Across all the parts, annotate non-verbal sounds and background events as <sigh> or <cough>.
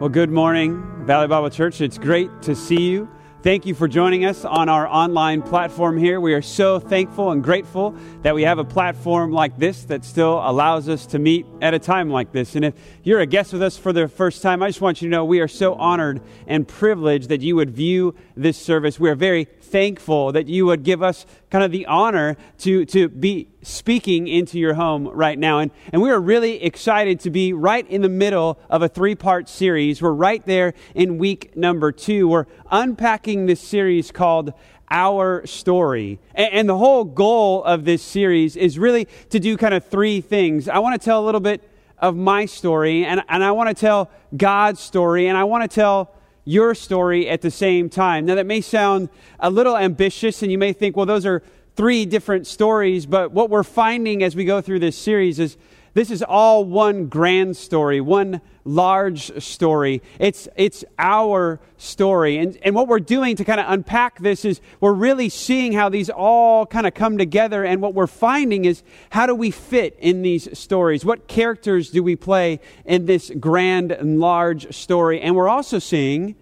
Well, good morning, Valley Bible Church. It's great to see you. Thank you for joining us on our online platform here. We are so thankful and grateful that we have a platform like this that still allows us to meet at a time like this. And if you're a guest with us for the first time, I just want you to know we are so honored and privileged that you would view this service. We are very thankful that you would give us kind of the honor to, to be speaking into your home right now. And, and we are really excited to be right in the middle of a three part series. We're right there in week number two. We're unpacking this series called our story. And, and, the whole goal of this series is really to do kind of three things. I want to tell a little bit of my story, and, and I want to tell God's story, and I want to tell your story at the same time. Now, that may sound a little ambitious, and you may think, well, those are three different stories, but what we're finding as we go through this series is this is all one grand story, one large story. It's, it's our story. And, and what we're doing to kind of unpack this is we're really seeing how these all kind of come together. And what we're finding is how do we fit in these stories? What characters do we play in this grand and large story? And we're also seeing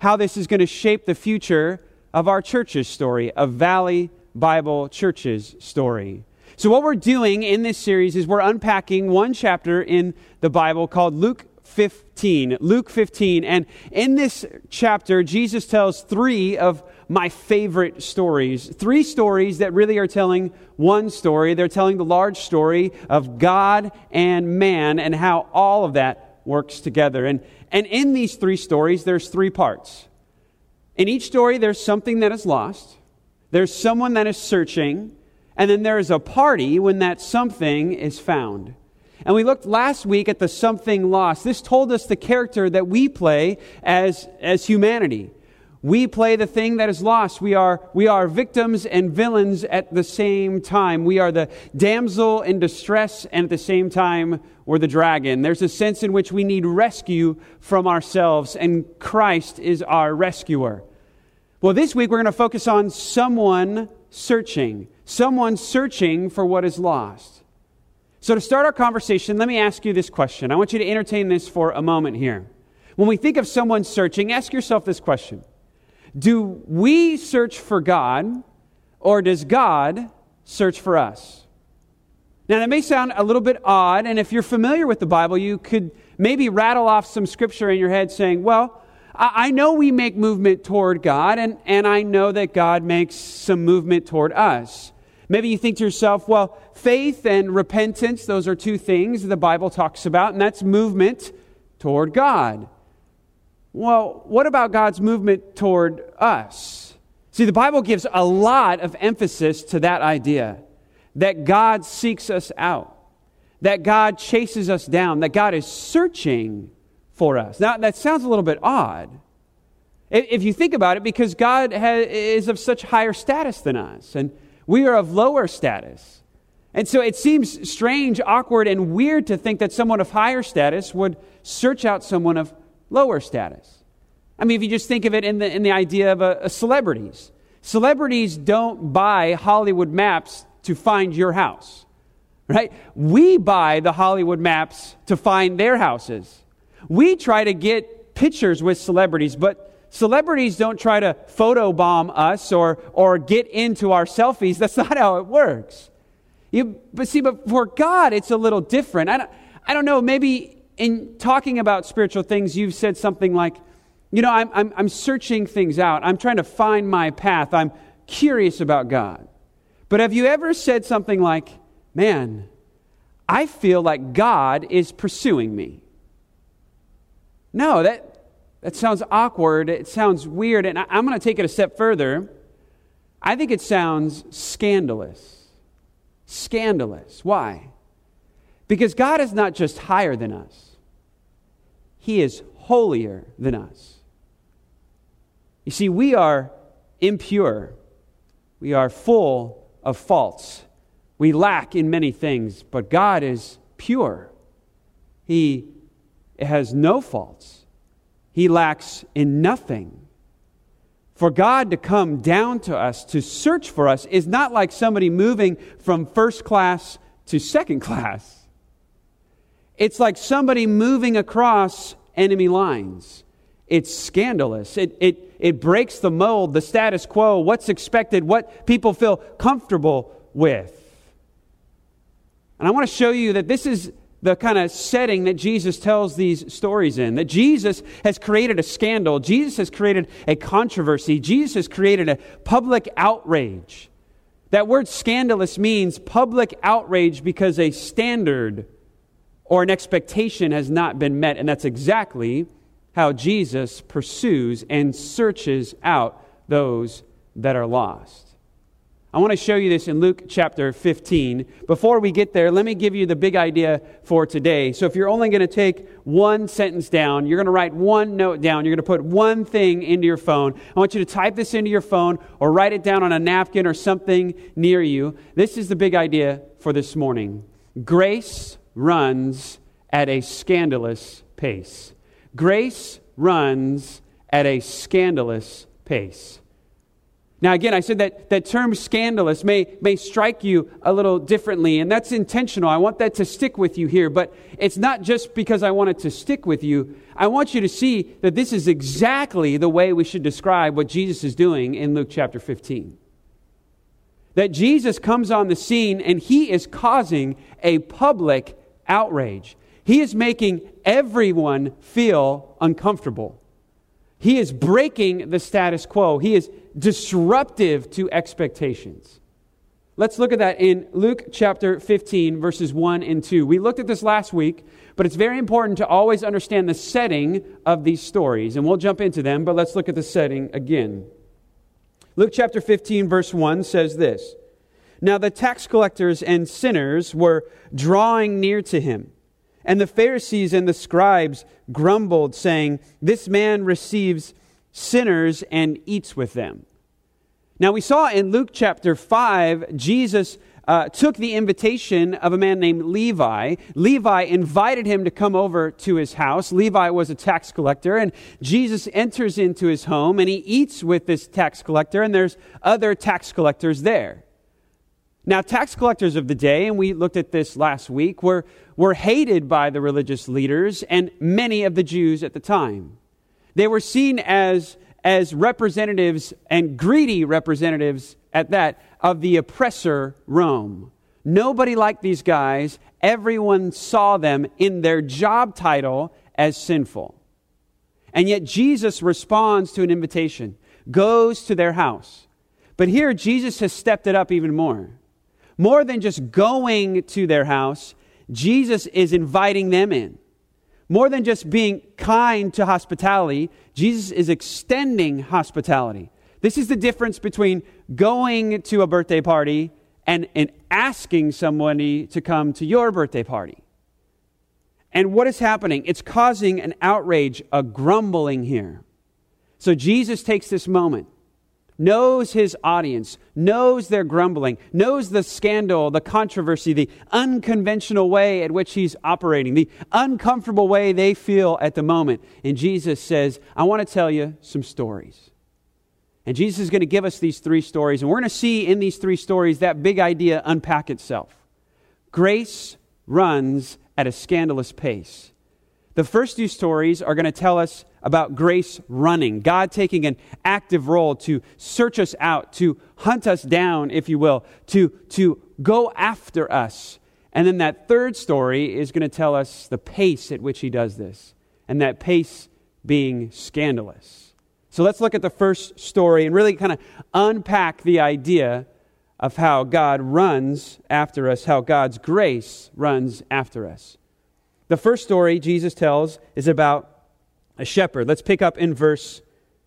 how this is going to shape the future of our church's story, of Valley Bible Church's story. So, what we're doing in this series is we're unpacking one chapter in the Bible called Luke 15. Luke 15. And in this chapter, Jesus tells three of my favorite stories. Three stories that really are telling one story. They're telling the large story of God and man and how all of that works together. And, and in these three stories, there's three parts. In each story, there's something that is lost, there's someone that is searching, and then there is a party when that something is found. And we looked last week at the something lost. This told us the character that we play as, as humanity. We play the thing that is lost. We are, we are victims and villains at the same time. We are the damsel in distress, and at the same time, we're the dragon. There's a sense in which we need rescue from ourselves, and Christ is our rescuer. Well, this week we're going to focus on someone searching someone searching for what is lost. So, to start our conversation, let me ask you this question. I want you to entertain this for a moment here. When we think of someone searching, ask yourself this question Do we search for God, or does God search for us? Now, that may sound a little bit odd, and if you're familiar with the Bible, you could maybe rattle off some scripture in your head saying, Well, I know we make movement toward God, and, and I know that God makes some movement toward us. Maybe you think to yourself, well, faith and repentance, those are two things the Bible talks about, and that's movement toward God. Well, what about God's movement toward us? See, the Bible gives a lot of emphasis to that idea that God seeks us out, that God chases us down, that God is searching for us. Now, that sounds a little bit odd. If you think about it, because God has, is of such higher status than us, and we are of lower status. And so it seems strange, awkward, and weird to think that someone of higher status would search out someone of lower status. I mean, if you just think of it in the, in the idea of a, celebrities, celebrities don't buy Hollywood maps to find your house, right? We buy the Hollywood maps to find their houses. We try to get pictures with celebrities, but Celebrities don't try to photobomb us or, or get into our selfies. That's not how it works. You, but see, but for God, it's a little different. I don't, I don't know, maybe in talking about spiritual things, you've said something like, you know, I'm, I'm, I'm searching things out. I'm trying to find my path. I'm curious about God. But have you ever said something like, man, I feel like God is pursuing me? No, that, that sounds awkward. It sounds weird. And I'm going to take it a step further. I think it sounds scandalous. Scandalous. Why? Because God is not just higher than us, He is holier than us. You see, we are impure, we are full of faults, we lack in many things, but God is pure. He has no faults he lacks in nothing. For God to come down to us, to search for us, is not like somebody moving from first class to second <laughs> class. It's like somebody moving across enemy lines. It's scandalous. It, it, it breaks the mold, the status quo, what's expected, what people feel comfortable with. And I want to show you that this is the kind of setting that Jesus tells these stories in. That Jesus has created a scandal, Jesus has created a controversy, Jesus has created a public outrage. That word scandalous means public outrage because a standard or an expectation has not been met. And that's exactly how Jesus pursues and searches out those that are lost. I want to show you this in Luke chapter 15. Before we get there, let me give you the big idea for today. So, if you're only going to take one sentence down, you're going to write one note down, you're going to put one thing into your phone. I want you to type this into your phone or write it down on a napkin or something near you. This is the big idea for this morning grace runs at a scandalous pace. Grace runs at a scandalous pace. Now, again, I said that that term scandalous may, may strike you a little differently, and that's intentional. I want that to stick with you here, but it's not just because I want it to stick with you. I want you to see that this is exactly the way we should describe what Jesus is doing in Luke chapter 15. That Jesus comes on the scene and he is causing a public outrage. He is making everyone feel uncomfortable. He is breaking the status quo. He is disruptive to expectations. Let's look at that in Luke chapter 15, verses 1 and 2. We looked at this last week, but it's very important to always understand the setting of these stories. And we'll jump into them, but let's look at the setting again. Luke chapter 15, verse 1 says this Now the tax collectors and sinners were drawing near to him. And the Pharisees and the scribes grumbled, saying, This man receives sinners and eats with them. Now, we saw in Luke chapter 5, Jesus uh, took the invitation of a man named Levi. Levi invited him to come over to his house. Levi was a tax collector, and Jesus enters into his home and he eats with this tax collector, and there's other tax collectors there. Now, tax collectors of the day, and we looked at this last week, were, were hated by the religious leaders and many of the Jews at the time. They were seen as, as representatives and greedy representatives at that of the oppressor Rome. Nobody liked these guys. Everyone saw them in their job title as sinful. And yet Jesus responds to an invitation, goes to their house. But here Jesus has stepped it up even more. More than just going to their house, Jesus is inviting them in. More than just being kind to hospitality, Jesus is extending hospitality. This is the difference between going to a birthday party and, and asking somebody to come to your birthday party. And what is happening? It's causing an outrage, a grumbling here. So Jesus takes this moment knows his audience, knows their grumbling, knows the scandal, the controversy, the unconventional way at which he's operating, the uncomfortable way they feel at the moment. And Jesus says, I want to tell you some stories. And Jesus is going to give us these three stories, and we're going to see in these three stories that big idea unpack itself. Grace runs at a scandalous pace. The first two stories are going to tell us about grace running, God taking an active role to search us out, to hunt us down, if you will, to, to go after us. And then that third story is going to tell us the pace at which he does this, and that pace being scandalous. So let's look at the first story and really kind of unpack the idea of how God runs after us, how God's grace runs after us. The first story Jesus tells is about a shepherd. Let's pick up in verse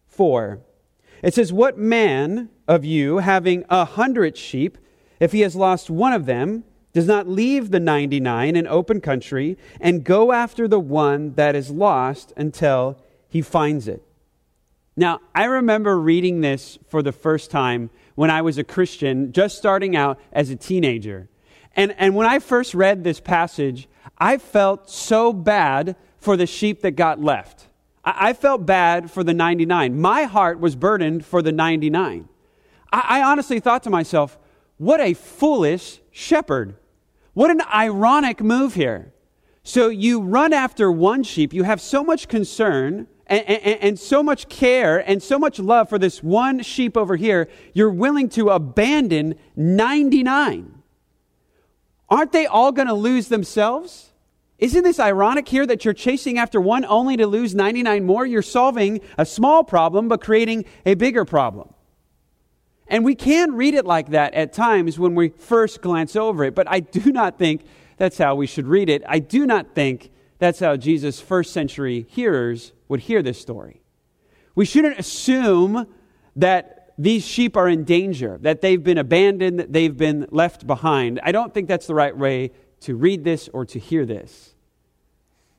4. It says, What man of you, having a hundred sheep, if he has lost one of them, does not leave the 99 in open country and go after the one that is lost until he finds it? Now, I remember reading this for the first time when I was a Christian, just starting out as a teenager. And, and when I first read this passage, I felt so bad for the sheep that got left. I, felt bad for the 99. My heart was burdened for the 99. I, I honestly thought to myself, what a foolish shepherd. What an ironic move here. So you run after one sheep, you have so much concern and, and, and, so much care and so much love for this one sheep over here, you're willing to abandon 99. Aren't they all going to lose themselves? Isn't this ironic here that you're chasing after one only to lose 99 more? You're solving a small problem but creating a bigger problem. And we can read it like that at times when we first glance over it, but I do not think that's how we should read it. I do not think that's how Jesus' first century hearers would hear this story. We shouldn't assume that these sheep are in danger, that they've been abandoned, that they've been left behind. I don't think that's the right way to read this or to hear this.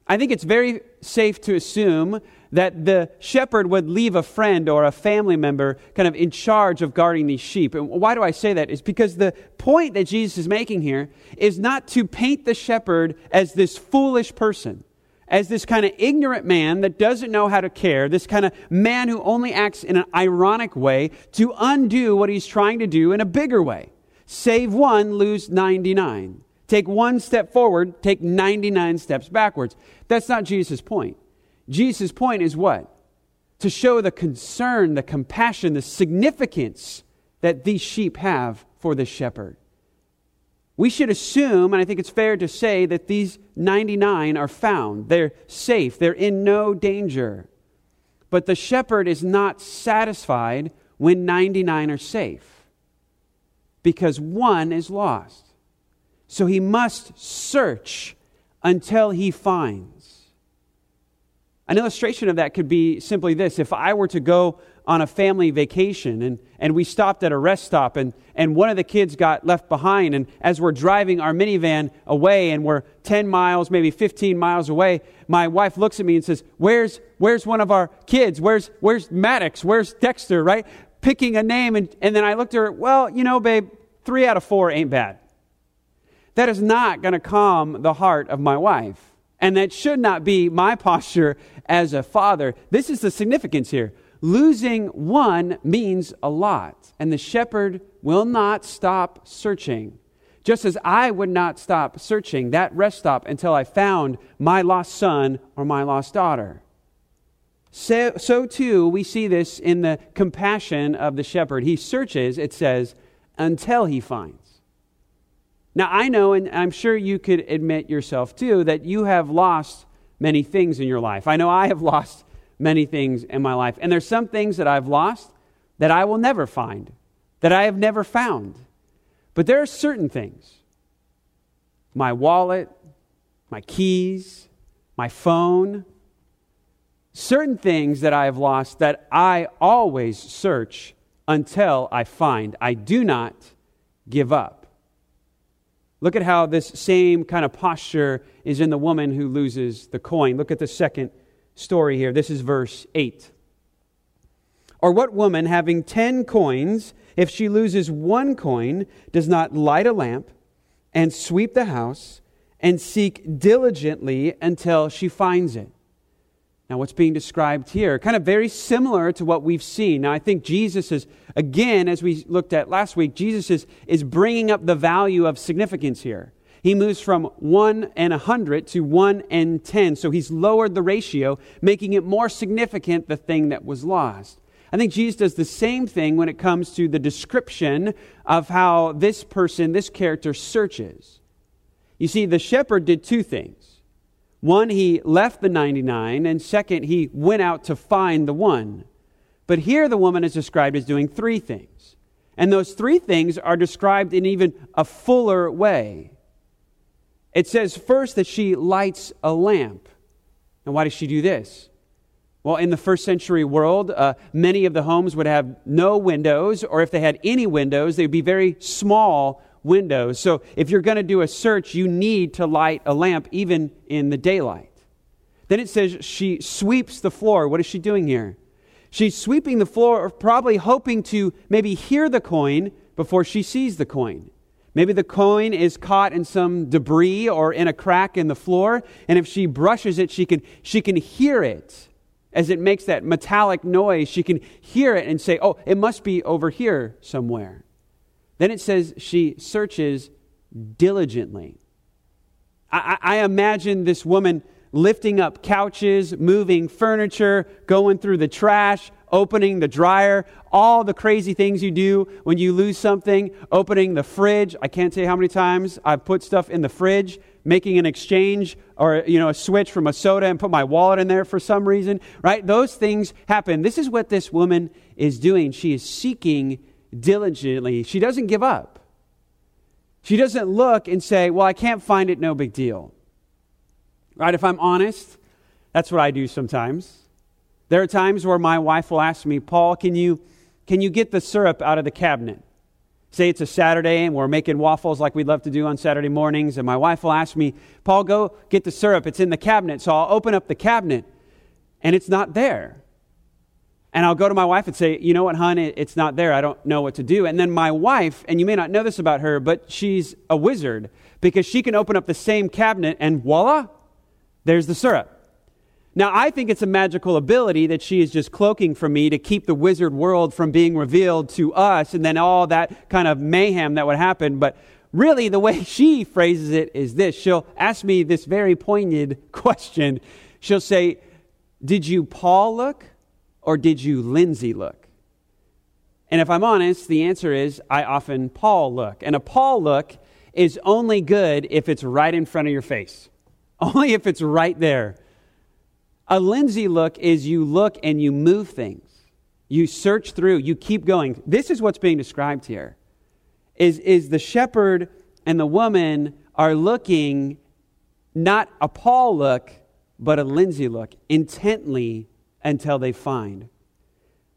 I think it's very safe to assume that the shepherd would leave a friend or a family member kind of in charge of guarding these sheep. And why do I say that? Is because the point that Jesus is making here is not to paint the shepherd as this foolish person, as this kind of ignorant man that doesn't know how to care, this kind of man who only acts in an ironic way to undo what he's trying to do in a bigger way. Save one, lose 99. Take one step forward, take 99 steps backwards. That's not Jesus' point. Jesus' point is what? To show the concern, the compassion, the significance that these sheep have for the shepherd. We should assume, and I think it's fair to say, that these 99 are found. They're safe, they're in no danger. But the shepherd is not satisfied when 99 are safe because one is lost. So he must search until he finds. An illustration of that could be simply this if I were to go on a family vacation and, and we stopped at a rest stop and, and one of the kids got left behind, and as we're driving our minivan away and we're 10 miles, maybe 15 miles away, my wife looks at me and says, Where's, where's one of our kids? Where's, where's Maddox? Where's Dexter? Right? Picking a name. And, and then I looked at her, Well, you know, babe, three out of four ain't bad. That is not going to calm the heart of my wife. And that should not be my posture as a father. This is the significance here. Losing one means a lot, and the shepherd will not stop searching. Just as I would not stop searching that rest stop until I found my lost son or my lost daughter. So, so too, we see this in the compassion of the shepherd. He searches, it says, until he finds. Now, I know, and I'm sure you could admit yourself too, that you have lost many things in your life. I know I have lost many things in my life. And there's some things that I've lost that I will never find, that I have never found. But there are certain things my wallet, my keys, my phone, certain things that I have lost that I always search until I find. I do not give up. Look at how this same kind of posture is in the woman who loses the coin. Look at the second story here. This is verse 8. Or what woman, having ten coins, if she loses one coin, does not light a lamp and sweep the house and seek diligently until she finds it? Now, what's being described here, kind of very similar to what we've seen. Now, I think Jesus is, again, as we looked at last week, Jesus is, is bringing up the value of significance here. He moves from 1 and a 100 to 1 and 10. So he's lowered the ratio, making it more significant, the thing that was lost. I think Jesus does the same thing when it comes to the description of how this person, this character, searches. You see, the shepherd did two things. One, he left the 99, and second, he went out to find the one. But here the woman is described as doing three things. And those three things are described in even a fuller way. It says first that she lights a lamp. And why does she do this? Well, in the first century world, uh, many of the homes would have no windows, or if they had any windows, they would be very small windows. So if you're going to do a search, you need to light a lamp even in the daylight. Then it says she sweeps the floor. What is she doing here? She's sweeping the floor, probably hoping to maybe hear the coin before she sees the coin. Maybe the coin is caught in some debris or in a crack in the floor, and if she brushes it, she can, she can hear it as it makes that metallic noise. She can hear it and say, Oh, it must be over here somewhere. Then it says she searches diligently. I, I imagine this woman lifting up couches, moving furniture, going through the trash, opening the dryer, all the crazy things you do when you lose something, opening the fridge. I can't tell you how many times I've put stuff in the fridge, making an exchange or you know a switch from a soda and put my wallet in there for some reason, right? Those things happen. This is what this woman is doing. She is seeking diligently. She doesn't give up. She doesn't look and say, "Well, I can't find it, no big deal." Right? If I'm honest, that's what I do sometimes. There are times where my wife will ask me, Paul, can you, can you get the syrup out of the cabinet? Say it's a Saturday and we're making waffles like we love to do on Saturday mornings, and my wife will ask me, Paul, go get the syrup. It's in the cabinet. So I'll open up the cabinet and it's not there. And I'll go to my wife and say, You know what, hon, it's not there. I don't know what to do. And then my wife, and you may not know this about her, but she's a wizard because she can open up the same cabinet and voila, there's the syrup. Now, I think it's a magical ability that she is just cloaking from me to keep the wizard world from being revealed to us and then all that kind of mayhem that would happen. But really, the way <laughs> she phrases it is this she'll ask me this very pointed <laughs> question. She'll say, Did you Paul look or did you Lindsay look? And if I'm honest, the answer is I often Paul look. And a Paul look is only good if it's right in front of your face. <laughs> Only if it's right there. A Lindsay look is you look and you move things. You search through, you keep going. This is what's being described here. Is, is the shepherd and the woman are looking not a Paul look, but a Lindsay look, intently until they find.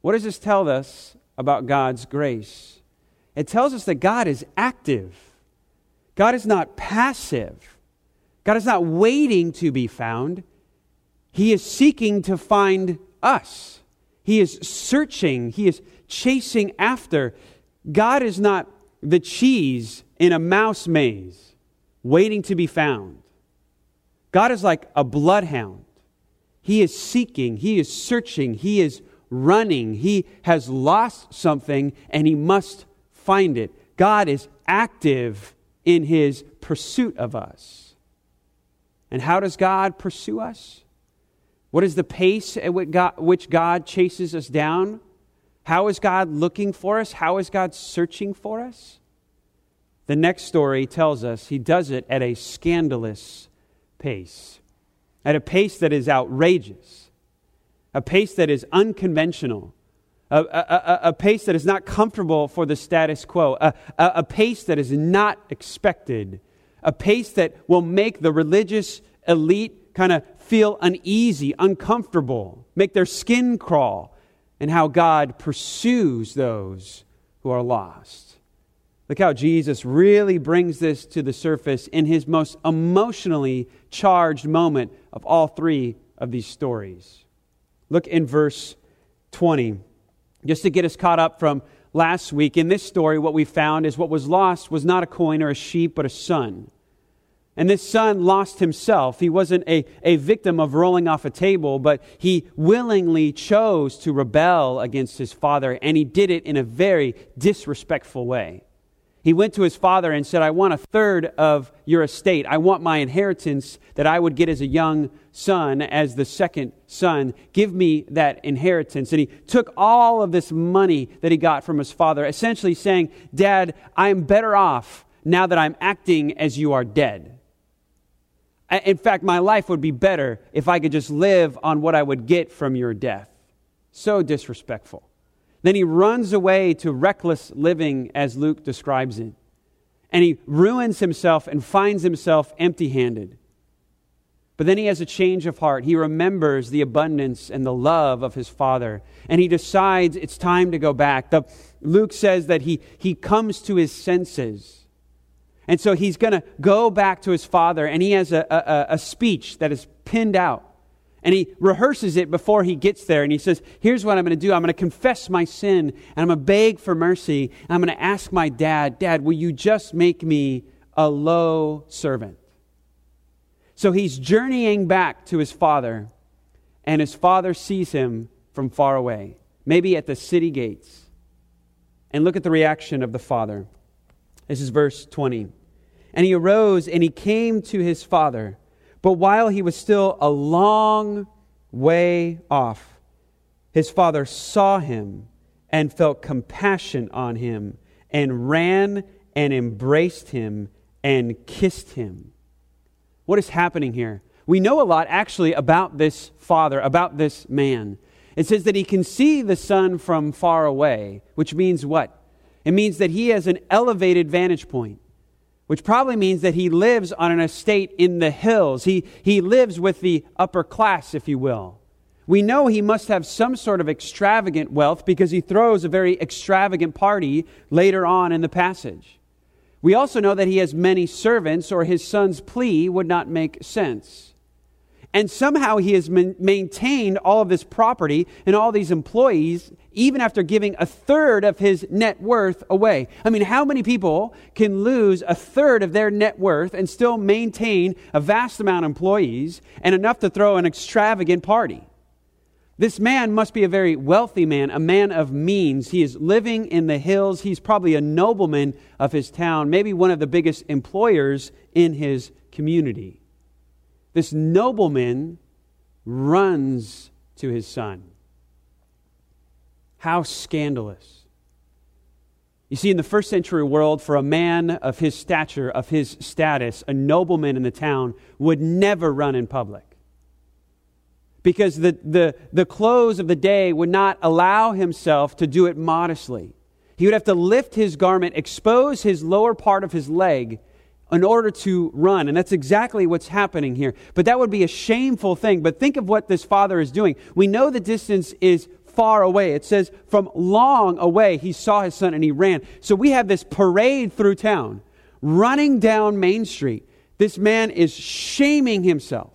What does this tell us about God's grace? It tells us that God is active. God is not passive. God is not waiting to be found, He is seeking to find us. He is searching, He is chasing after. God is not the cheese in a mouse maze waiting to be found. God is like a bloodhound. He is seeking, He is searching, He is running. He has lost something and He must find it. God is active in His pursuit of us. And how does God pursue us? What is the pace at which God chases us down? How is God looking for us? How is God searching for us? The next story tells us he does it at a scandalous pace, at a pace that is outrageous, a pace that is unconventional, a, a, a, a pace that is not comfortable for the status quo, a, a pace that is not expected a pace that will make the religious elite kind of feel uneasy, uncomfortable, make their skin crawl, and how God pursues those who are lost. Look how Jesus really brings this to the surface in his most emotionally charged moment of all three of these stories. Look in verse 20. Just to get us caught up from last week, in this story, what we found is what was lost was not a coin or a sheep, but a son. And this son lost himself. He wasn't a, a victim of rolling off a table, but he willingly chose to rebel against his father, and he did it in a very disrespectful way. He went to his father and said, I want a third of your estate. I want my inheritance that I would get as a young son, as the second son. Give me that inheritance. And he took all of this money that he got from his father, essentially saying, Dad, I am better off now that I'm acting as you are dead. In fact, my life would be better if I could just live on what I would get from your death. So disrespectful. Then he runs away to reckless living, as Luke describes it. And he ruins himself and finds himself empty handed. But then he has a change of heart. He remembers the abundance and the love of his father. And he decides it's time to go back. The, Luke says that he, he comes to his senses. And so he's going to go back to his father, and he has a, a, a, speech that is pinned out. And he rehearses it before he gets there. And he says, Here's what I'm going to do I'm going to confess my sin, and I'm going to beg for mercy. And I'm going to ask my dad, Dad, will you just make me a low servant? So he's journeying back to his father, and his father sees him from far away, maybe at the city gates. And look at the reaction of the father. This is verse 20. And he arose and he came to his father. But while he was still a long way off, his father saw him and felt compassion on him and ran and embraced him and kissed him. What is happening here? We know a lot actually about this father, about this man. It says that he can see the son from far away, which means what? It means that he has an elevated vantage point, which probably means that he lives on an estate in the hills. He, he lives with the upper class, if you will. We know he must have some sort of extravagant wealth because he throws a very extravagant party later on in the passage. We also know that he has many servants, or his son's plea would not make sense. And somehow he has maintained all of this property and all these employees, even after giving a third of his net worth away. I mean, how many people can lose a third of their net worth and still maintain a vast amount of employees and enough to throw an extravagant party? This man must be a very wealthy man, a man of means. He is living in the hills. He's probably a nobleman of his town, maybe one of the biggest employers in his community. This nobleman runs to his son. How scandalous. You see, in the first century world, for a man of his stature, of his status, a nobleman in the town would never run in public because the, the, the clothes of the day would not allow himself to do it modestly. He would have to lift his garment, expose his lower part of his leg in order to run. And that's exactly what's happening here. But that would be a shameful thing. But think of what this father is doing. We know the distance is far away. It says from long away he saw his son and he ran. So we have this parade through town, running down Main Street. This man is shaming himself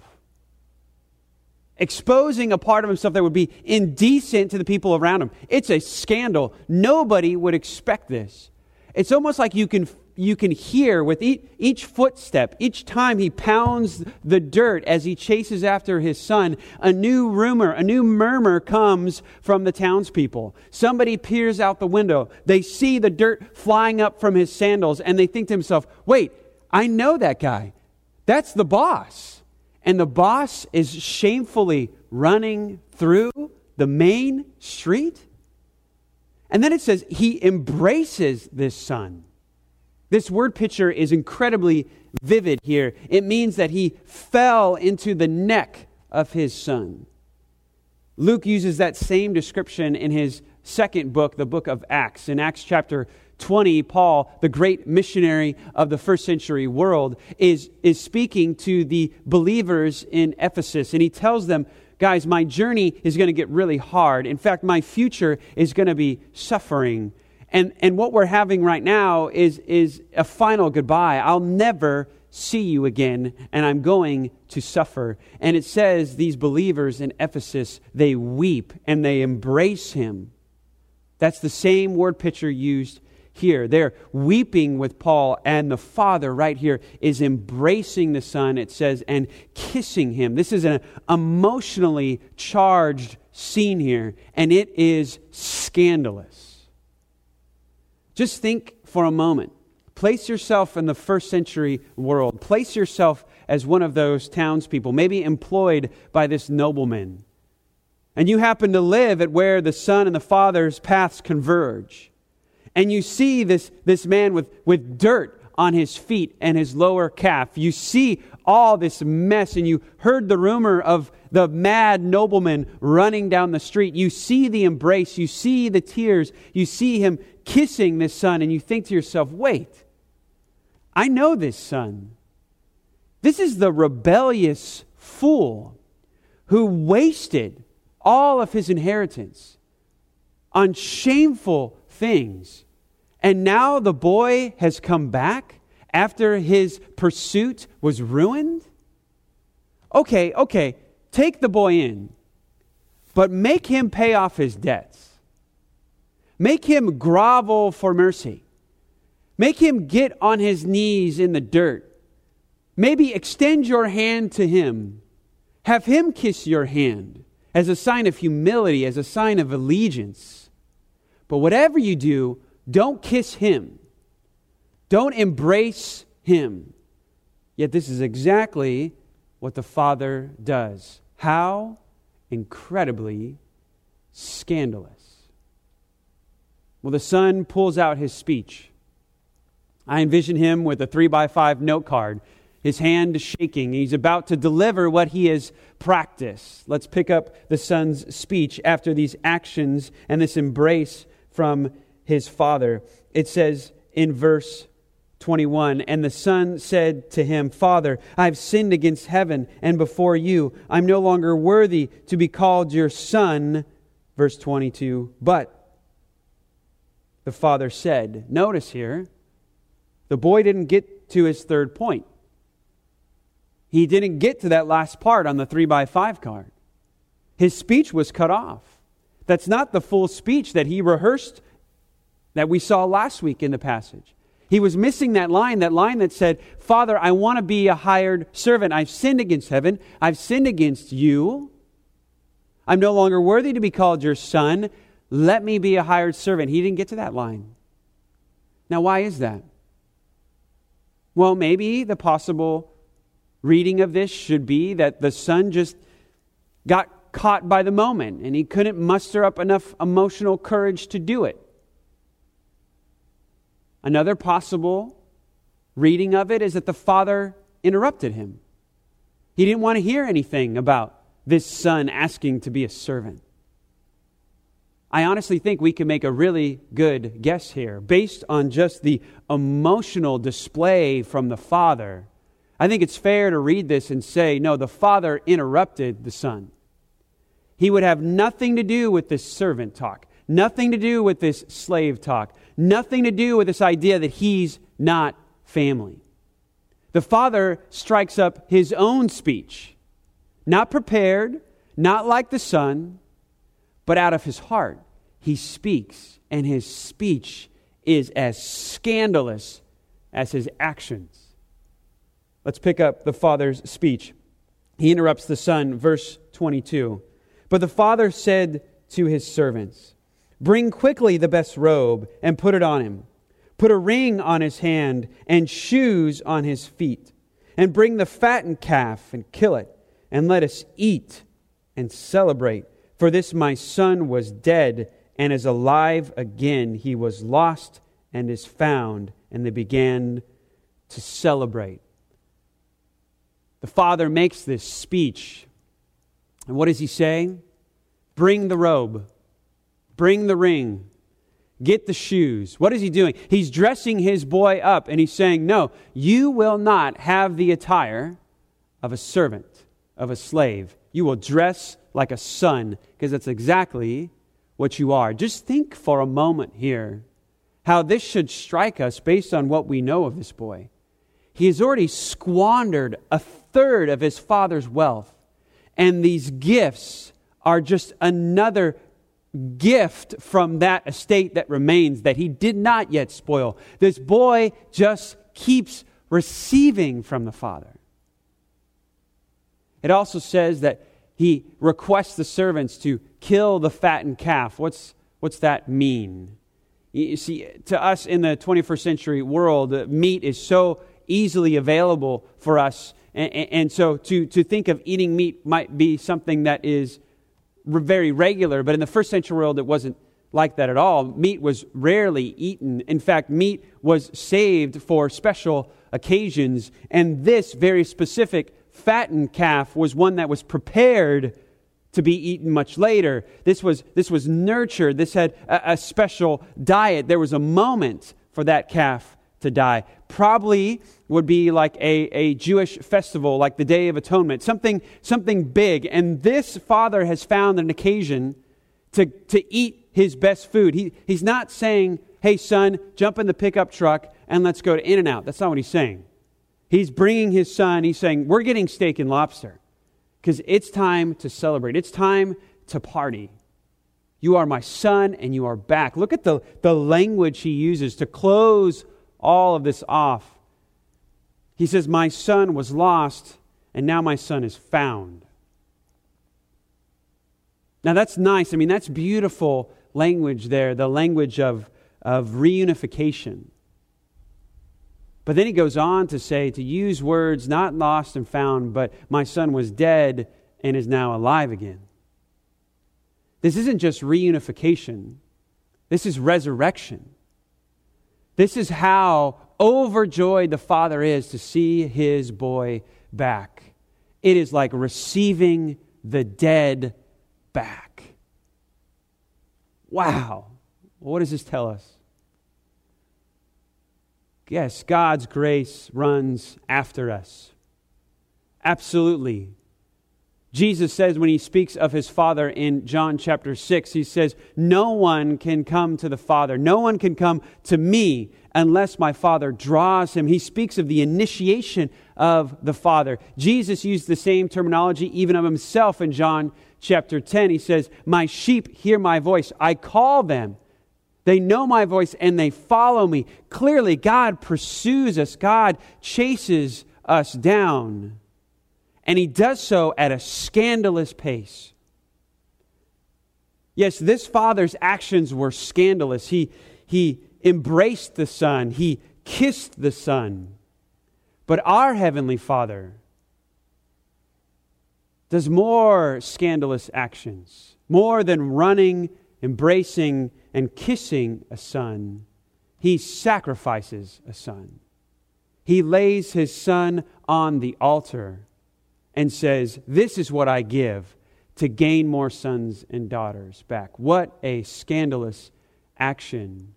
exposing a part of himself that would be indecent to the people around him. It's a scandal. Nobody would expect this. It's almost like you can you can hear with each, footstep, each time he pounds the dirt as he chases after his son, a new rumor, a new murmur comes from the townspeople. Somebody peers out the window. They see the dirt flying up from his sandals and they think to himself, wait, I know that guy. That's the boss and the boss is shamefully running through the main street. And then it says he embraces this son. This word picture is incredibly vivid here. It means that he fell into the neck of his son. Luke uses that same description in his second book, the book of Acts. In Acts chapter 20, Paul, the great missionary of the first century world, is, is speaking to the believers in Ephesus. And he tells them, guys, my journey is going to get really hard. In fact, my future is going to be suffering. And, and what we're having right now is, is a final goodbye. I'll never see you again, and I'm going to suffer. And it says these believers in Ephesus, they weep and they embrace him. That's the same word picture used here. They're weeping with Paul, and the father right here is embracing the son, it says, and kissing him. This is an emotionally charged scene here, and it is scandalous. Just think for a moment. Place yourself in the first century world. Place yourself as one of those townspeople, maybe employed by this nobleman. And you happen to live at where the son and the father's paths converge and you see this, this man with, with dirt on his feet and his lower calf. You see all this mess, and you heard the rumor of the mad nobleman running down the street. You see the embrace, you see the tears, you see him kissing this son, and you think to yourself, wait, I know this son. This is the rebellious fool who wasted all of his inheritance on shameful things. And now the boy has come back after his pursuit was ruined? Okay, okay, take the boy in, but make him pay off his debts. Make him grovel for mercy. Make him get on his knees in the dirt. Maybe extend your hand to him. Have him kiss your hand as a sign of humility, as a sign of allegiance. But whatever you do, don't kiss him. Don't embrace him. Yet this is exactly what the Father does. How incredibly scandalous. Well, the Son pulls out his speech. I envision him with a three by five note card, his hand is shaking. He's about to deliver what he has practiced. Let's pick up the Son's speech after these actions and this embrace from his Father. It says in verse 21 And the son said to him, Father, I have sinned against heaven and before you. I'm no longer worthy to be called your son. Verse 22 But the father said, Notice here, the boy didn't get to his third point. He didn't get to that last part on the three by five card. His speech was cut off. That's not the full speech that he rehearsed that we saw last week in the passage. He was missing that line, that line that said, Father, I want to be a hired servant. I've sinned against heaven. I've sinned against you. I'm no longer worthy to be called your son. Let me be a hired servant. He didn't get to that line. Now, why is that? Well, maybe the possible reading of this should be that the son just got caught by the moment and he couldn't muster up enough emotional courage to do it. Another possible reading of it is that the father interrupted him. He didn't want to hear anything about this son asking to be a servant. I honestly think we can make a really good guess here based on just the emotional display from the father. I think it's fair to read this and say, no, the father interrupted the son. He would have nothing to do with this servant talk, nothing to do with this slave talk, nothing to do with this idea that he's not family. The father strikes up his own speech, not prepared, not like the son, but out of his heart. He speaks, and his speech is as scandalous as his actions. Let's pick up the father's speech. He interrupts the son, verse 22. But the father said to his servants, Bring quickly the best robe and put it on him. Put a ring on his hand and shoes on his feet. And bring the fattened calf and kill it. And let us eat and celebrate. For this my son was dead and is alive again. He was lost and is found. And they began to celebrate. The father makes this speech. And what does he say? Bring the robe. Bring the ring. Get the shoes. What is he doing? He's dressing his boy up and he's saying, No, you will not have the attire of a servant, of a slave. You will dress like a son because that's exactly what you are. Just think for a moment here how this should strike us based on what we know of this boy. He has already squandered a third of his father's wealth, and these gifts are just another gift from that estate that remains that he did not yet spoil. This boy just keeps receiving from the Father. It also says that he requests the servants to kill the fattened calf. What's, what's that mean? You see, to us in the 21st century world, uh, meat is so easily available for us. And, and, so to, to think of eating meat might be something that is very regular, but in the first century world, it wasn't like that at all. Meat was rarely eaten. In fact, meat was saved for special occasions, and this very specific fattened calf was one that was prepared to be eaten much later. This was, this was nurtured. This had a, a special diet. There was a moment for that calf to die. Probably would be like a, a Jewish festival, like the Day of Atonement, something, something big. And this father has found an occasion to, to eat his best food. He, he's not saying, hey, son, jump in the pickup truck and let's go to In N Out. That's not what he's saying. He's bringing his son, he's saying, we're getting steak and lobster because it's time to celebrate, it's time to party. You are my son and you are back. Look at the, the language he uses to close all of this off. He says, My son was lost, and now my son is found. Now, that's nice. I mean, that's beautiful language there, the language of, of reunification. But then he goes on to say, to use words not lost and found, but my son was dead and is now alive again. This isn't just reunification, this is resurrection. This is how overjoyed the father is to see his boy back. It is like receiving the dead back. Wow. What does this tell us? Yes, God's grace runs after us. Absolutely. Jesus says when he speaks of his Father in John chapter 6, he says, No one can come to the Father. No one can come to me unless my Father draws him. He speaks of the initiation of the Father. Jesus used the same terminology even of himself in John chapter 10. He says, My sheep hear my voice. I call them. They know my voice and they follow me. Clearly, God pursues us, God chases us down and he does so at a scandalous pace. Yes, this father's actions were scandalous. He, he embraced the son, he kissed the son. But our heavenly father does more scandalous actions, more than running, embracing, and kissing a son. He sacrifices a son. He lays his son on the altar and says, This is what I give to gain more sons and daughters back. What a scandalous action.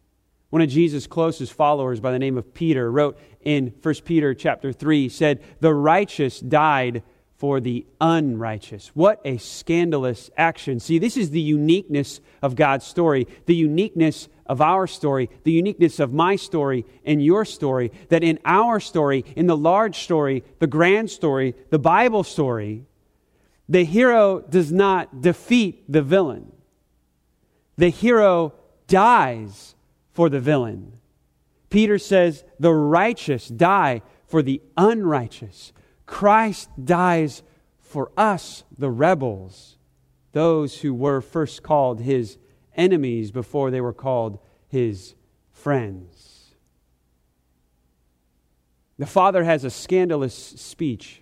One of Jesus' closest followers by the name of Peter wrote in 1 Peter chapter 3 said, The righteous died for the unrighteous. What a scandalous action. See, this is the uniqueness of God's story, the uniqueness of our story, the uniqueness of my story and your story, that in our story, in the large story, the grand story, the Bible story, the hero does not defeat the villain. The hero dies for the villain. Peter says, The righteous die for the unrighteous. Christ dies for us, the rebels, those who were first called his enemies before they were called his friends. The Father has a scandalous speech.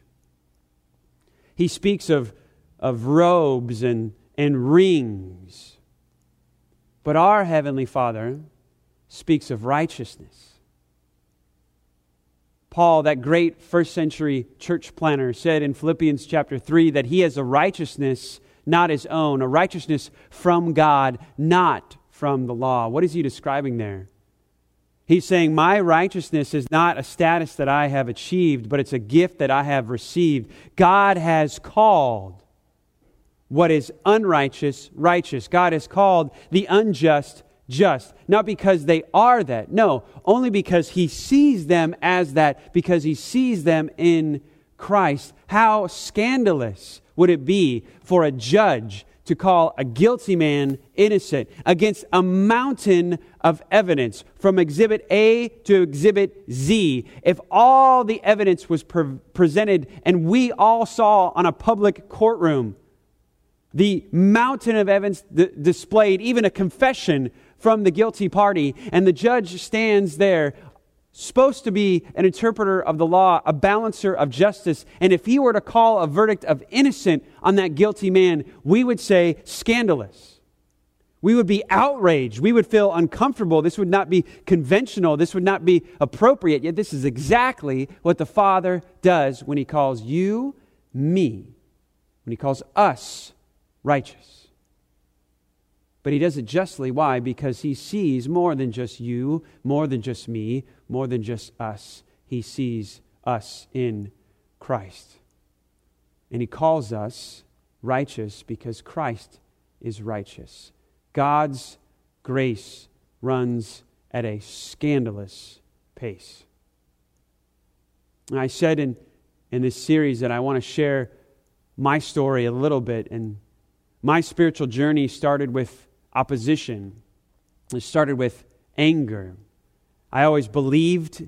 He speaks of, of robes and, and rings. But our Heavenly Father speaks of righteousness. Paul, that great first century church planner, said in Philippians chapter 3 that he has a righteousness not his own, a righteousness from God, not from the law. What is he describing there? He's saying, My righteousness is not a status that I have achieved, but it's a gift that I have received. God has called what is unrighteous righteous. God has called the unjust just. Not because they are that. No, only because he sees them as that, because he sees them in Christ. How scandalous would it be for a judge to call a guilty man innocent against a mountain of evidence from exhibit A to exhibit Z. If all the evidence was pre- presented and we all saw on a public courtroom the mountain of evidence d- displayed, even a confession from the guilty party, and the judge stands there, supposed to be an interpreter of the law, a balancer of justice, and if he were to call a verdict of innocent on that guilty man, we would say scandalous. We would be outraged. We would feel uncomfortable. This would not be conventional. This would not be appropriate. Yet, this is exactly what the Father does when He calls you, me, when He calls us righteous. But he does it justly. Why? Because he sees more than just you, more than just me, more than just us. He sees us in Christ. And he calls us righteous because Christ is righteous. God's grace runs at a scandalous pace. And I said in, in this series that I want to share my story a little bit. And my spiritual journey started with opposition. It started with anger. I always believed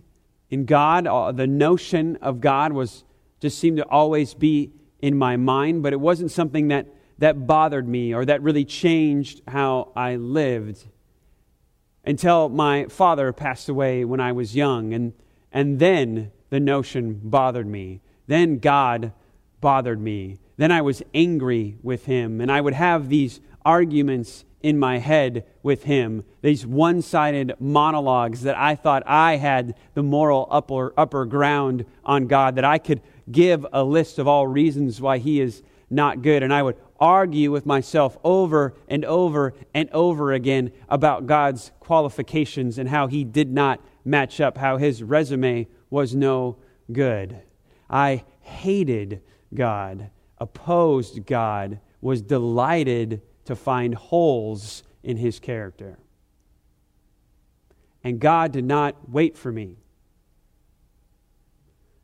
in God. Uh, the notion of God was just seemed to always be in my mind, but it wasn't something that, that bothered me or that really changed how I lived until my father passed away when I was young. And, And then the notion bothered me. Then God bothered me. Then I was angry with him, and I would have these arguments in my head with him, these one sided monologues that I thought I had the moral upper, upper ground on God, that I could give a list of all reasons why he is not good. And I would argue with myself over and over and over again about God's qualifications and how he did not match up, how his resume was no good. I hated God, opposed God, was delighted to find holes in his character. And God did not wait for me.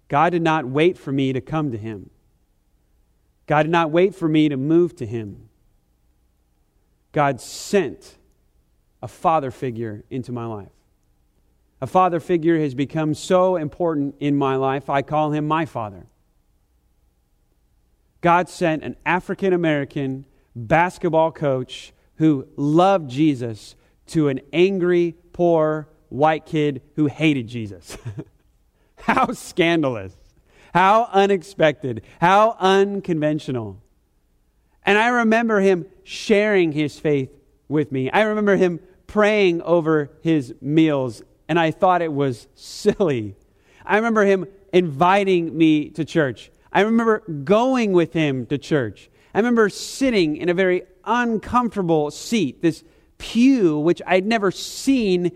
God did not wait for me to come to him. God did not wait for me to move to him. God sent a father figure into my life. A father figure has become so important in my life, I call him my father. God sent an African American basketball coach who loved Jesus to an angry, poor white kid who hated Jesus. <laughs> How scandalous. How unexpected. How unconventional. And I remember him sharing his faith with me. I remember him praying over his meals, and I thought it was silly. I remember him inviting me to church. I remember going with him to church. I remember sitting in a very uncomfortable seat, this pew, which I'd never seen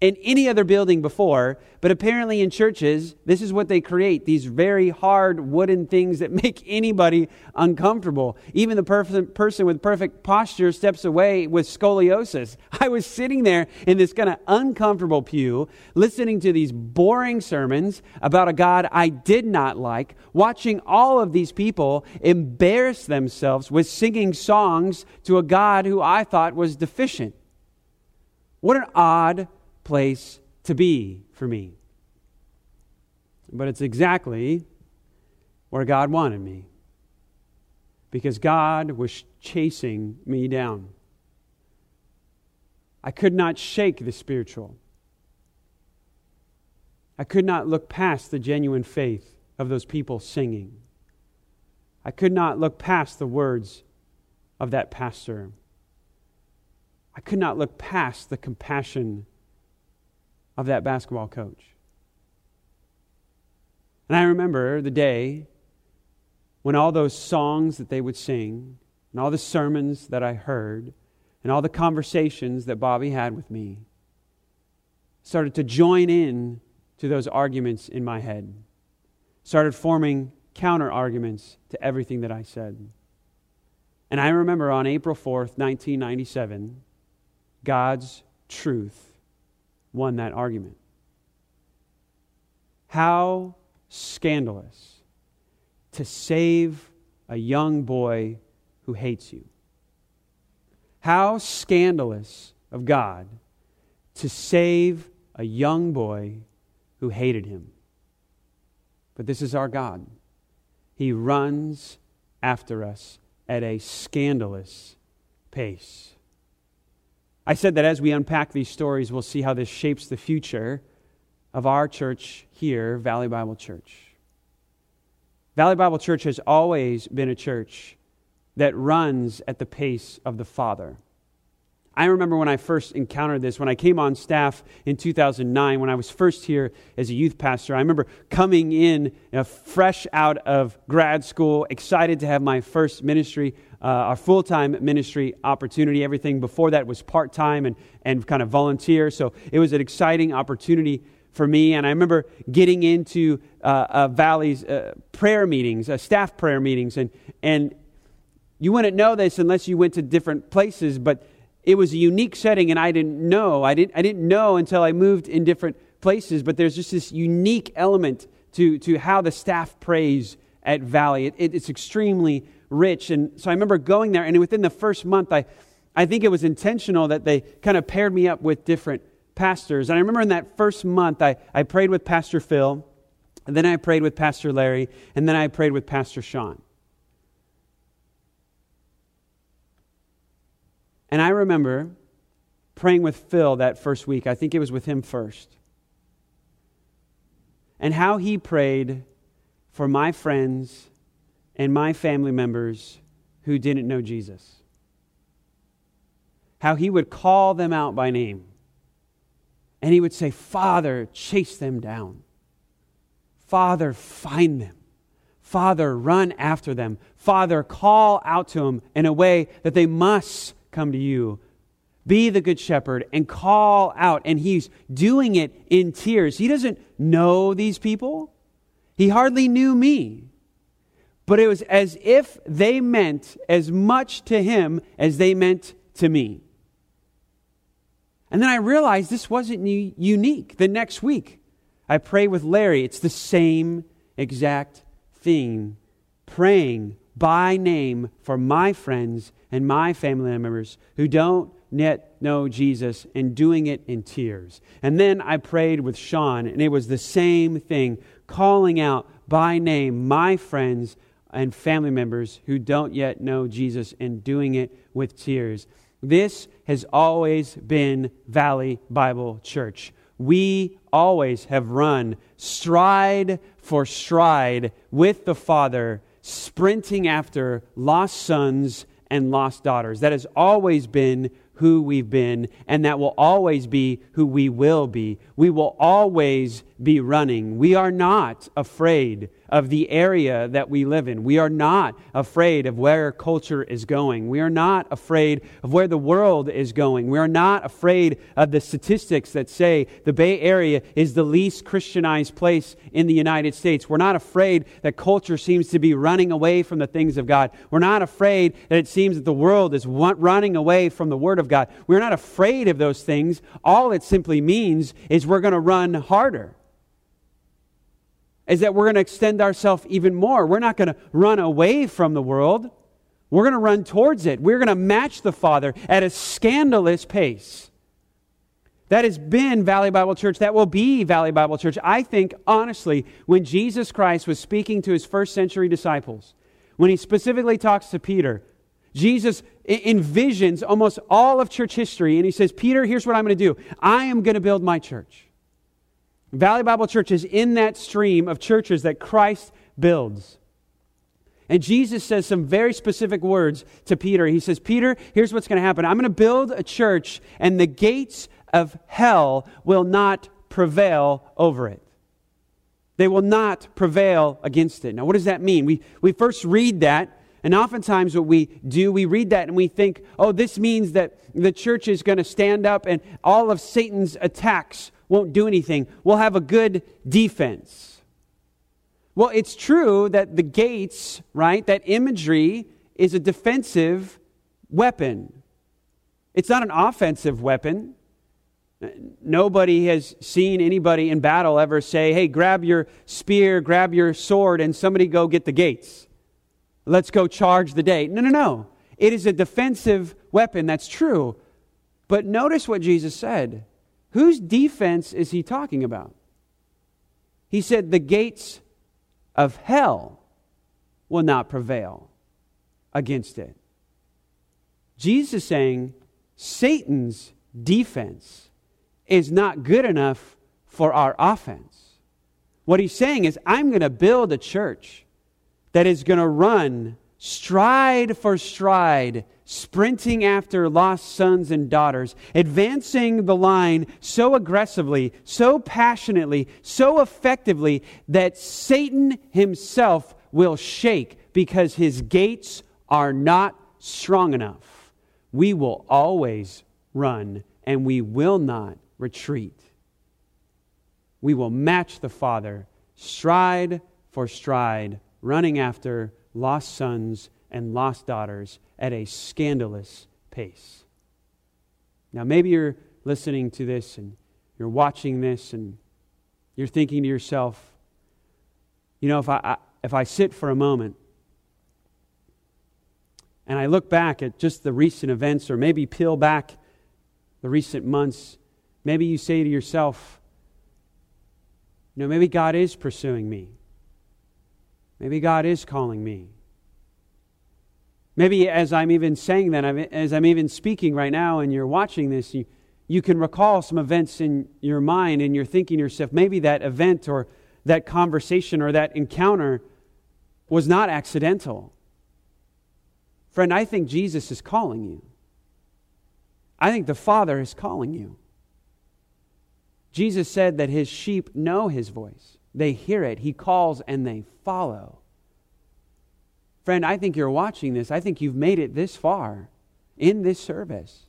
in any other building before, but apparently in churches, this is what they create these very hard wooden things that <laughs> make anybody uncomfortable. Even the perf- person with perfect posture steps away with scoliosis. <laughs> I was sitting there in this kind of uncomfortable pew, listening to these boring sermons about a God I did not like, watching all of these people embarrass themselves with singing songs to a God who I thought was deficient. What an odd place to be for me. But it's exactly where God wanted me. Because God was chasing me down. I could not shake the spiritual. I could not look past the genuine faith of those people singing. I could not look past the words of that pastor. I could not look past the compassion of that basketball coach. And I remember the day when all those songs that they would sing, and all the sermons that I heard, and all the conversations that Bobby had with me started to join in to those arguments in my head, started forming counter arguments to everything that I said. And I remember on April 4th, 1997, God's truth won that argument. How scandalous to save a young boy who hates you. How scandalous of God to save a young boy who hated him. But this is our God. He runs after us at a scandalous pace. I said that as we unpack these stories, we'll see how this shapes the future of our church here, Valley Bible Church. Valley Bible Church has always been a church that runs at the pace of the Father. I remember when I first encountered this, when I came on staff in 2009, when I was first here as a youth pastor. I remember coming in you know, fresh out of grad school, excited to have my first ministry, uh, our full time ministry opportunity. Everything before that was part time and, and kind of volunteer. So it was an exciting opportunity for me. And I remember getting into uh, uh, Valley's uh, prayer meetings, uh, staff prayer meetings, and, and you wouldn't know this unless you went to different places, but it was a unique setting and I didn't know. I didn't, I didn't know until I moved in different places, but there's just this unique element to, to how the staff prays at Valley. It, it, it's extremely rich. And so I remember going there, and within the first month, I, I think it was intentional that they kind of paired me up with different pastors. And I remember in that first month, I, I prayed with Pastor Phil, and then I prayed with Pastor Larry, and then I prayed with Pastor Sean. And I remember praying with Phil that first week. I think it was with him first. and how he prayed for my friends and my family members who didn't know Jesus. How he would call them out by name. And he would say, Father, chase them down. Father, find them. Father, run after them. Father, call out to them in a way that they must come to you. Be the good shepherd and call out. And he's doing it in tears. He doesn't know these people, he hardly knew me. But it was as if they meant as much to him as they meant to me. And then I realized this wasn't unique. The next week, I pray with Larry. It's the same exact thing. Praying by name for my friends and my family members who don't yet know Jesus and doing it in tears. And then I prayed with Sean, and it was the same thing, calling out by name my friends and family members who don't yet know Jesus and doing it with tears. This has always been Valley Bible Church. We always have run stride for stride with the Father, sprinting after lost sons and lost daughters. That has always been who we've been, and that will always be who we will be. We will always be running. We are not afraid of the area that we live in. We are not afraid of where culture is going. We are not afraid of where the world is going. We are not afraid of the statistics that say the Bay Area is the least Christianized place in the United States. We're not afraid that culture seems to be running away from the things of God. We're not afraid that it seems that the world is running away from the Word of God. We're not afraid of those things. All it simply means is we're going to run harder is that we're going to extend ourselves even more. We're not going to run away from the world. We're going to run towards it. We're going to match the Father at a scandalous pace. That has been Valley Bible Church. That will be Valley Bible Church. I think, honestly, when Jesus Christ was speaking to his first century disciples, when he specifically talks to Peter, Jesus envisions almost all of church history and he says, Peter, here's what I'm going to do I am going to build my church. Valley Bible Church is in that stream of churches that Christ builds. And Jesus says some very specific words to Peter. He says, Peter, here's what's going to happen. I'm going to build a church, and the gates of hell will not prevail over it. They will not prevail against it. Now, what does that mean? We, we first read that, and oftentimes what we do, we read that and we think, oh, this means that the church is going to stand up and all of Satan's attacks won't do anything. We'll have a good defense. Well, it's true that the gates, right, that imagery is a defensive weapon. It's not an offensive weapon. Nobody has seen anybody in battle ever say, hey, grab your spear, grab your sword, and somebody go get the gates. Let's go charge the day. No, no, no. It is a defensive weapon. That's true. But notice what Jesus said. Whose defense is he talking about? He said, The gates of hell will not prevail against it. Jesus is saying Satan's defense is not good enough for our offense. What he's saying is, I'm going to build a church that is going to run stride for stride sprinting after lost sons and daughters, advancing the line so aggressively, so passionately, so effectively that Satan himself will shake because his gates are not strong enough. We will always run and we will not retreat. We will match the Father stride for stride, running after lost sons and lost daughters at a scandalous pace. Now, maybe you're listening to this and you're watching this and you're thinking to yourself, you know, if I, I, if I sit for a moment and I look back at just the recent events or maybe peel back the recent months, maybe you say to yourself, you know, maybe God is pursuing me. Maybe God is calling me. Maybe as I'm even saying that, as I'm even speaking right now and you're watching this, you, you can recall some events in your mind and you're thinking yourself, maybe that event or that conversation or that encounter was not accidental. Friend, I think Jesus is calling you. I think the Father is calling you. Jesus said that his sheep know his voice, they hear it. He calls and they follow. Friend, I think you're watching this. I think you've made it this far in this service.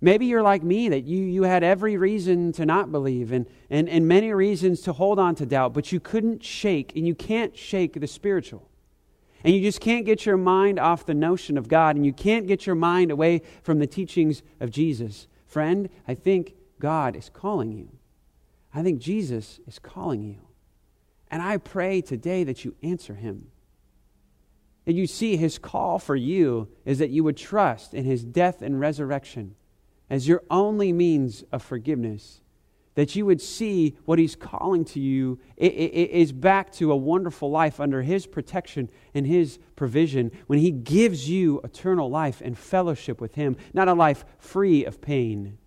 Maybe you're like me, that you, you had every reason to not believe and, and, and many reasons to hold on to doubt, but you couldn't shake, and you can't shake the spiritual. And you just can't get your mind off the notion of God, and you can't get your mind away from the teachings of Jesus. Friend, I think God is calling you. I think Jesus is calling you. And I pray today that you answer him. And you see his call for you is that you would trust in his death and resurrection as your only means of forgiveness, that you would see what He's calling to you is back to a wonderful life under His protection and His provision when He gives you eternal life and fellowship with Him. Not a life free of pain,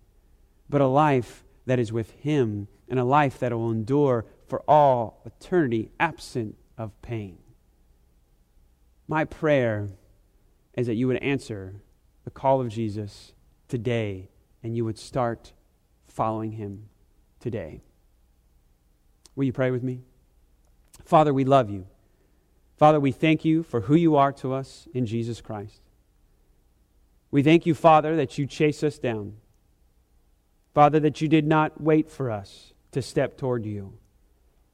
but a life that is with Him and a life that will endure for all eternity, absent of pain. My prayer is that you would answer the call of Jesus today and you would start following him today. Will you pray with me? Father, we love you. Father, we thank you for who you are to us in Jesus Christ. We thank you, Father, that you chase us down. Father, that you did not wait for us to step toward you,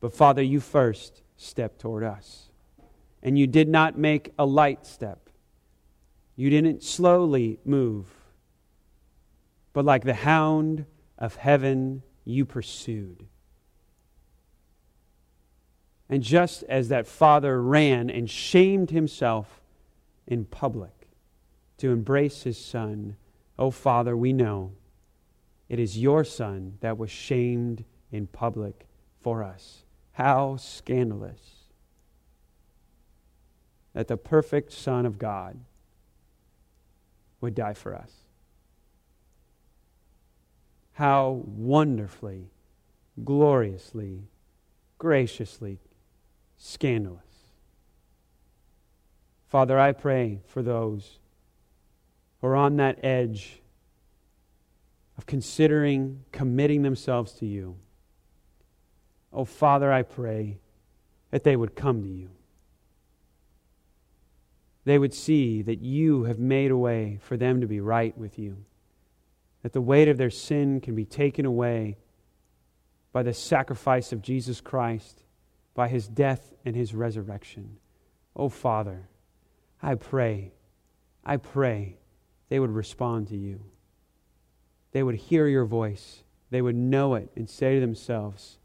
but Father, you first stepped toward us. And you did not make a light step. You didn't slowly move, but like the hound of heaven, you pursued. And just as that father ran and shamed himself in public to embrace his son, oh, Father, we know it is your son that was shamed in public for us. How scandalous that the perfect Son of God would die for us how wonderfully, gloriously, graciously scandalous. Father, I pray for those who are on that edge of considering committing themselves to you. Oh, Father, I pray that they would come to you. They would see that you have made a way for them to be right with you that the weight of their sin can be taken away by the sacrifice of Jesus Christ, by his death and his resurrection. Oh, Father, I pray, I pray they would respond to you. They would hear your voice, they would know it, and say to themselves,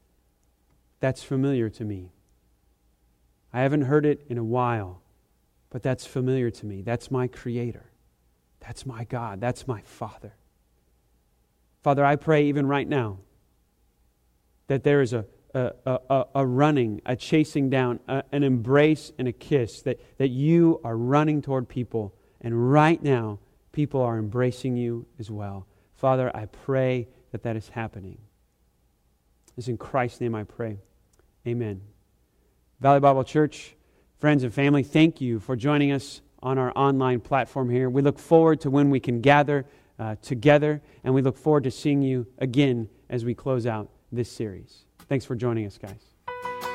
That's familiar to me. I haven't heard it in a while, but that's familiar to me. That's my Creator. That's my God. That's my Father. Father, I pray even right now that there is a, a, a, a running, a chasing down, a, an embrace, and a kiss, that, that you are running toward people, and right now, people are embracing you as well. Father, I pray that that is happening. It's in Christ's name I pray. Amen. Valley Bible Church, friends and family, thank you for joining us on our online platform here. We look forward to when we can gather uh, together, and we look forward to seeing you again as we close out this series. Thanks for joining us, guys.